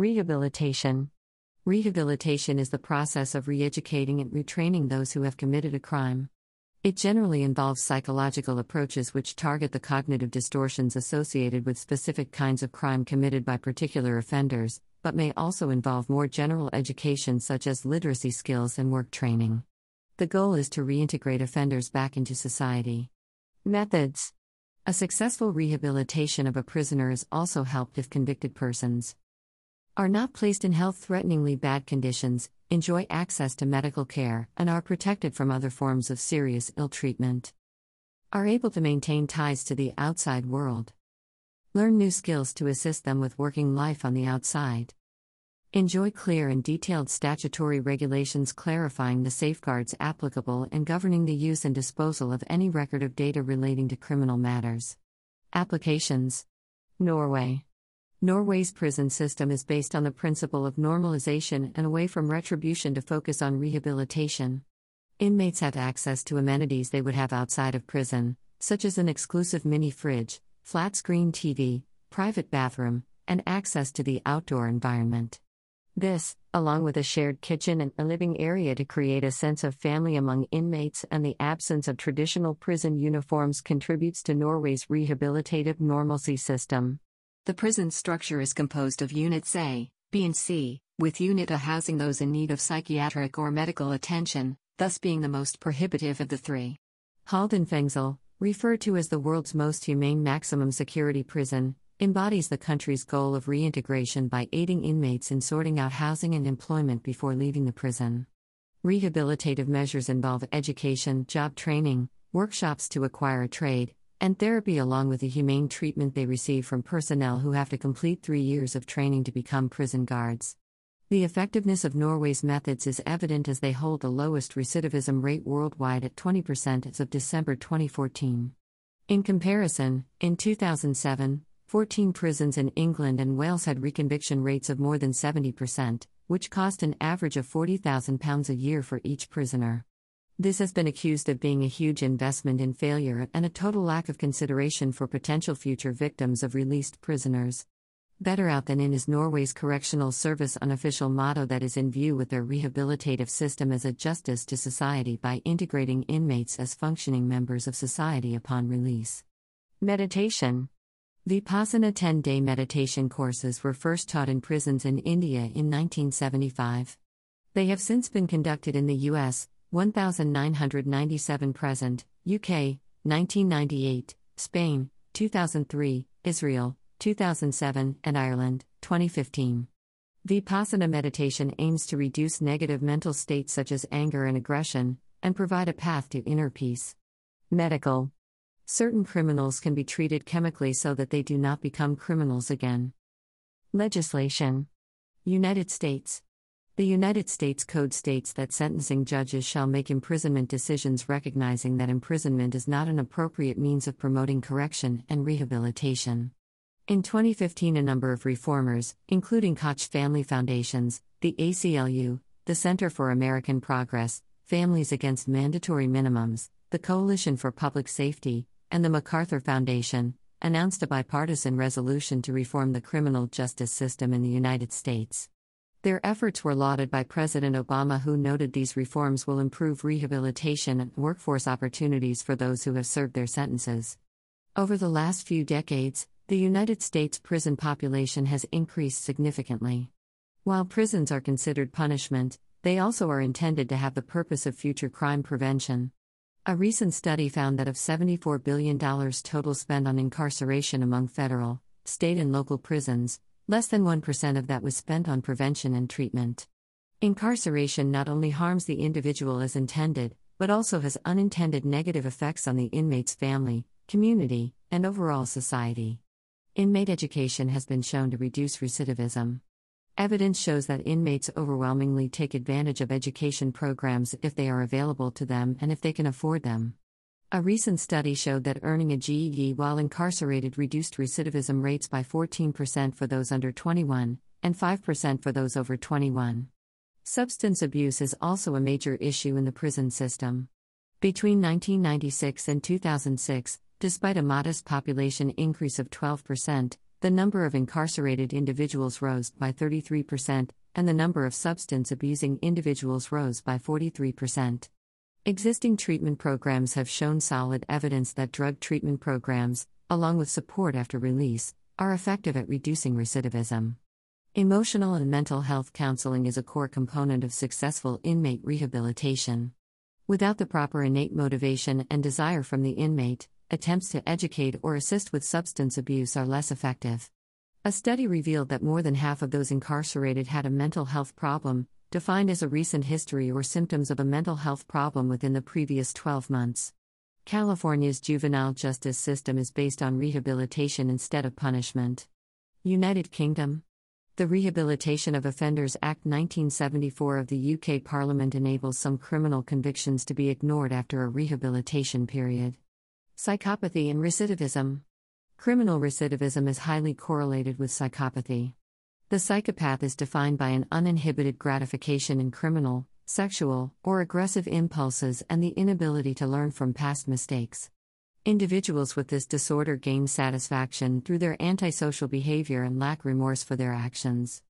Rehabilitation Rehabilitation is the process of re educating and retraining those who have committed a crime. It generally involves psychological approaches which target the cognitive distortions associated with specific kinds of crime committed by particular offenders, but may also involve more general education such as literacy skills and work training. The goal is to reintegrate offenders back into society. Methods A successful rehabilitation of a prisoner is also helped if convicted persons are not placed in health threateningly bad conditions, enjoy access to medical care, and are protected from other forms of serious ill treatment. Are able to maintain ties to the outside world. Learn new skills to assist them with working life on the outside. Enjoy clear and detailed statutory regulations clarifying the safeguards applicable and governing the use and disposal of any record of data relating to criminal matters. Applications Norway Norway's prison system is based on the principle of normalization and away from retribution to focus on rehabilitation. Inmates have access to amenities they would have outside of prison, such as an exclusive mini fridge, flat screen TV, private bathroom, and access to the outdoor environment. This, along with a shared kitchen and a living area to create a sense of family among inmates and the absence of traditional prison uniforms, contributes to Norway's rehabilitative normalcy system. The prison structure is composed of Units A, B, and C, with Unit A housing those in need of psychiatric or medical attention, thus being the most prohibitive of the three. Haldenfengsel, referred to as the world's most humane maximum security prison, embodies the country's goal of reintegration by aiding inmates in sorting out housing and employment before leaving the prison. Rehabilitative measures involve education, job training, workshops to acquire a trade, and therapy along with the humane treatment they receive from personnel who have to complete three years of training to become prison guards. The effectiveness of Norway's methods is evident as they hold the lowest recidivism rate worldwide at 20% as of December 2014. In comparison, in 2007, 14 prisons in England and Wales had reconviction rates of more than 70%, which cost an average of £40,000 a year for each prisoner. This has been accused of being a huge investment in failure and a total lack of consideration for potential future victims of released prisoners. Better out than in is Norway's Correctional Service unofficial motto that is in view with their rehabilitative system as a justice to society by integrating inmates as functioning members of society upon release. Meditation Vipassana 10 day meditation courses were first taught in prisons in India in 1975. They have since been conducted in the US, 1997 present, UK, 1998, Spain, 2003, Israel, 2007, and Ireland, 2015. Vipassana meditation aims to reduce negative mental states such as anger and aggression, and provide a path to inner peace. Medical Certain criminals can be treated chemically so that they do not become criminals again. Legislation United States the United States Code states that sentencing judges shall make imprisonment decisions recognizing that imprisonment is not an appropriate means of promoting correction and rehabilitation. In 2015, a number of reformers, including Koch Family Foundations, the ACLU, the Center for American Progress, Families Against Mandatory Minimums, the Coalition for Public Safety, and the MacArthur Foundation, announced a bipartisan resolution to reform the criminal justice system in the United States. Their efforts were lauded by President Obama, who noted these reforms will improve rehabilitation and workforce opportunities for those who have served their sentences. Over the last few decades, the United States prison population has increased significantly. While prisons are considered punishment, they also are intended to have the purpose of future crime prevention. A recent study found that of $74 billion total spent on incarceration among federal, state, and local prisons, Less than 1% of that was spent on prevention and treatment. Incarceration not only harms the individual as intended, but also has unintended negative effects on the inmate's family, community, and overall society. Inmate education has been shown to reduce recidivism. Evidence shows that inmates overwhelmingly take advantage of education programs if they are available to them and if they can afford them. A recent study showed that earning a GED while incarcerated reduced recidivism rates by 14% for those under 21 and 5% for those over 21. Substance abuse is also a major issue in the prison system. Between 1996 and 2006, despite a modest population increase of 12%, the number of incarcerated individuals rose by 33%, and the number of substance abusing individuals rose by 43%. Existing treatment programs have shown solid evidence that drug treatment programs, along with support after release, are effective at reducing recidivism. Emotional and mental health counseling is a core component of successful inmate rehabilitation. Without the proper innate motivation and desire from the inmate, attempts to educate or assist with substance abuse are less effective. A study revealed that more than half of those incarcerated had a mental health problem, defined as a recent history or symptoms of a mental health problem within the previous 12 months. California's juvenile justice system is based on rehabilitation instead of punishment. United Kingdom The Rehabilitation of Offenders Act 1974 of the UK Parliament enables some criminal convictions to be ignored after a rehabilitation period. Psychopathy and recidivism. Criminal recidivism is highly correlated with psychopathy. The psychopath is defined by an uninhibited gratification in criminal, sexual, or aggressive impulses and the inability to learn from past mistakes. Individuals with this disorder gain satisfaction through their antisocial behavior and lack remorse for their actions.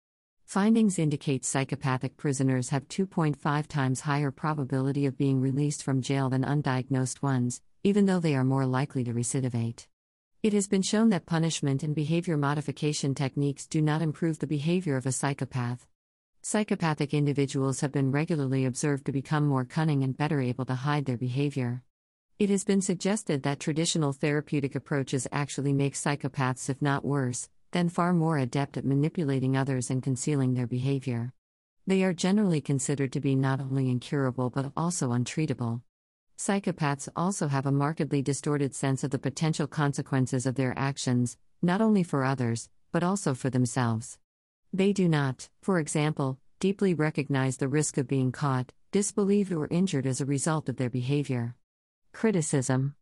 Findings indicate psychopathic prisoners have 2.5 times higher probability of being released from jail than undiagnosed ones, even though they are more likely to recidivate. It has been shown that punishment and behavior modification techniques do not improve the behavior of a psychopath. Psychopathic individuals have been regularly observed to become more cunning and better able to hide their behavior. It has been suggested that traditional therapeutic approaches actually make psychopaths, if not worse, then far more adept at manipulating others and concealing their behavior. They are generally considered to be not only incurable but also untreatable. Psychopaths also have a markedly distorted sense of the potential consequences of their actions, not only for others, but also for themselves. They do not, for example, deeply recognize the risk of being caught, disbelieved, or injured as a result of their behavior. Criticism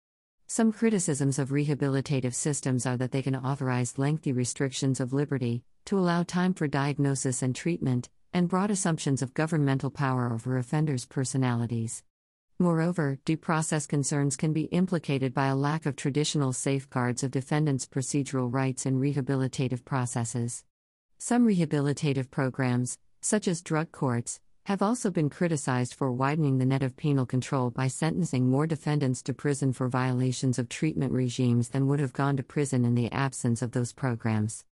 Some criticisms of rehabilitative systems are that they can authorize lengthy restrictions of liberty, to allow time for diagnosis and treatment, and broad assumptions of governmental power over offenders' personalities. Moreover, due process concerns can be implicated by a lack of traditional safeguards of defendants' procedural rights in rehabilitative processes. Some rehabilitative programs, such as drug courts, have also been criticized for widening the net of penal control by sentencing more defendants to prison for violations of treatment regimes than would have gone to prison in the absence of those programs.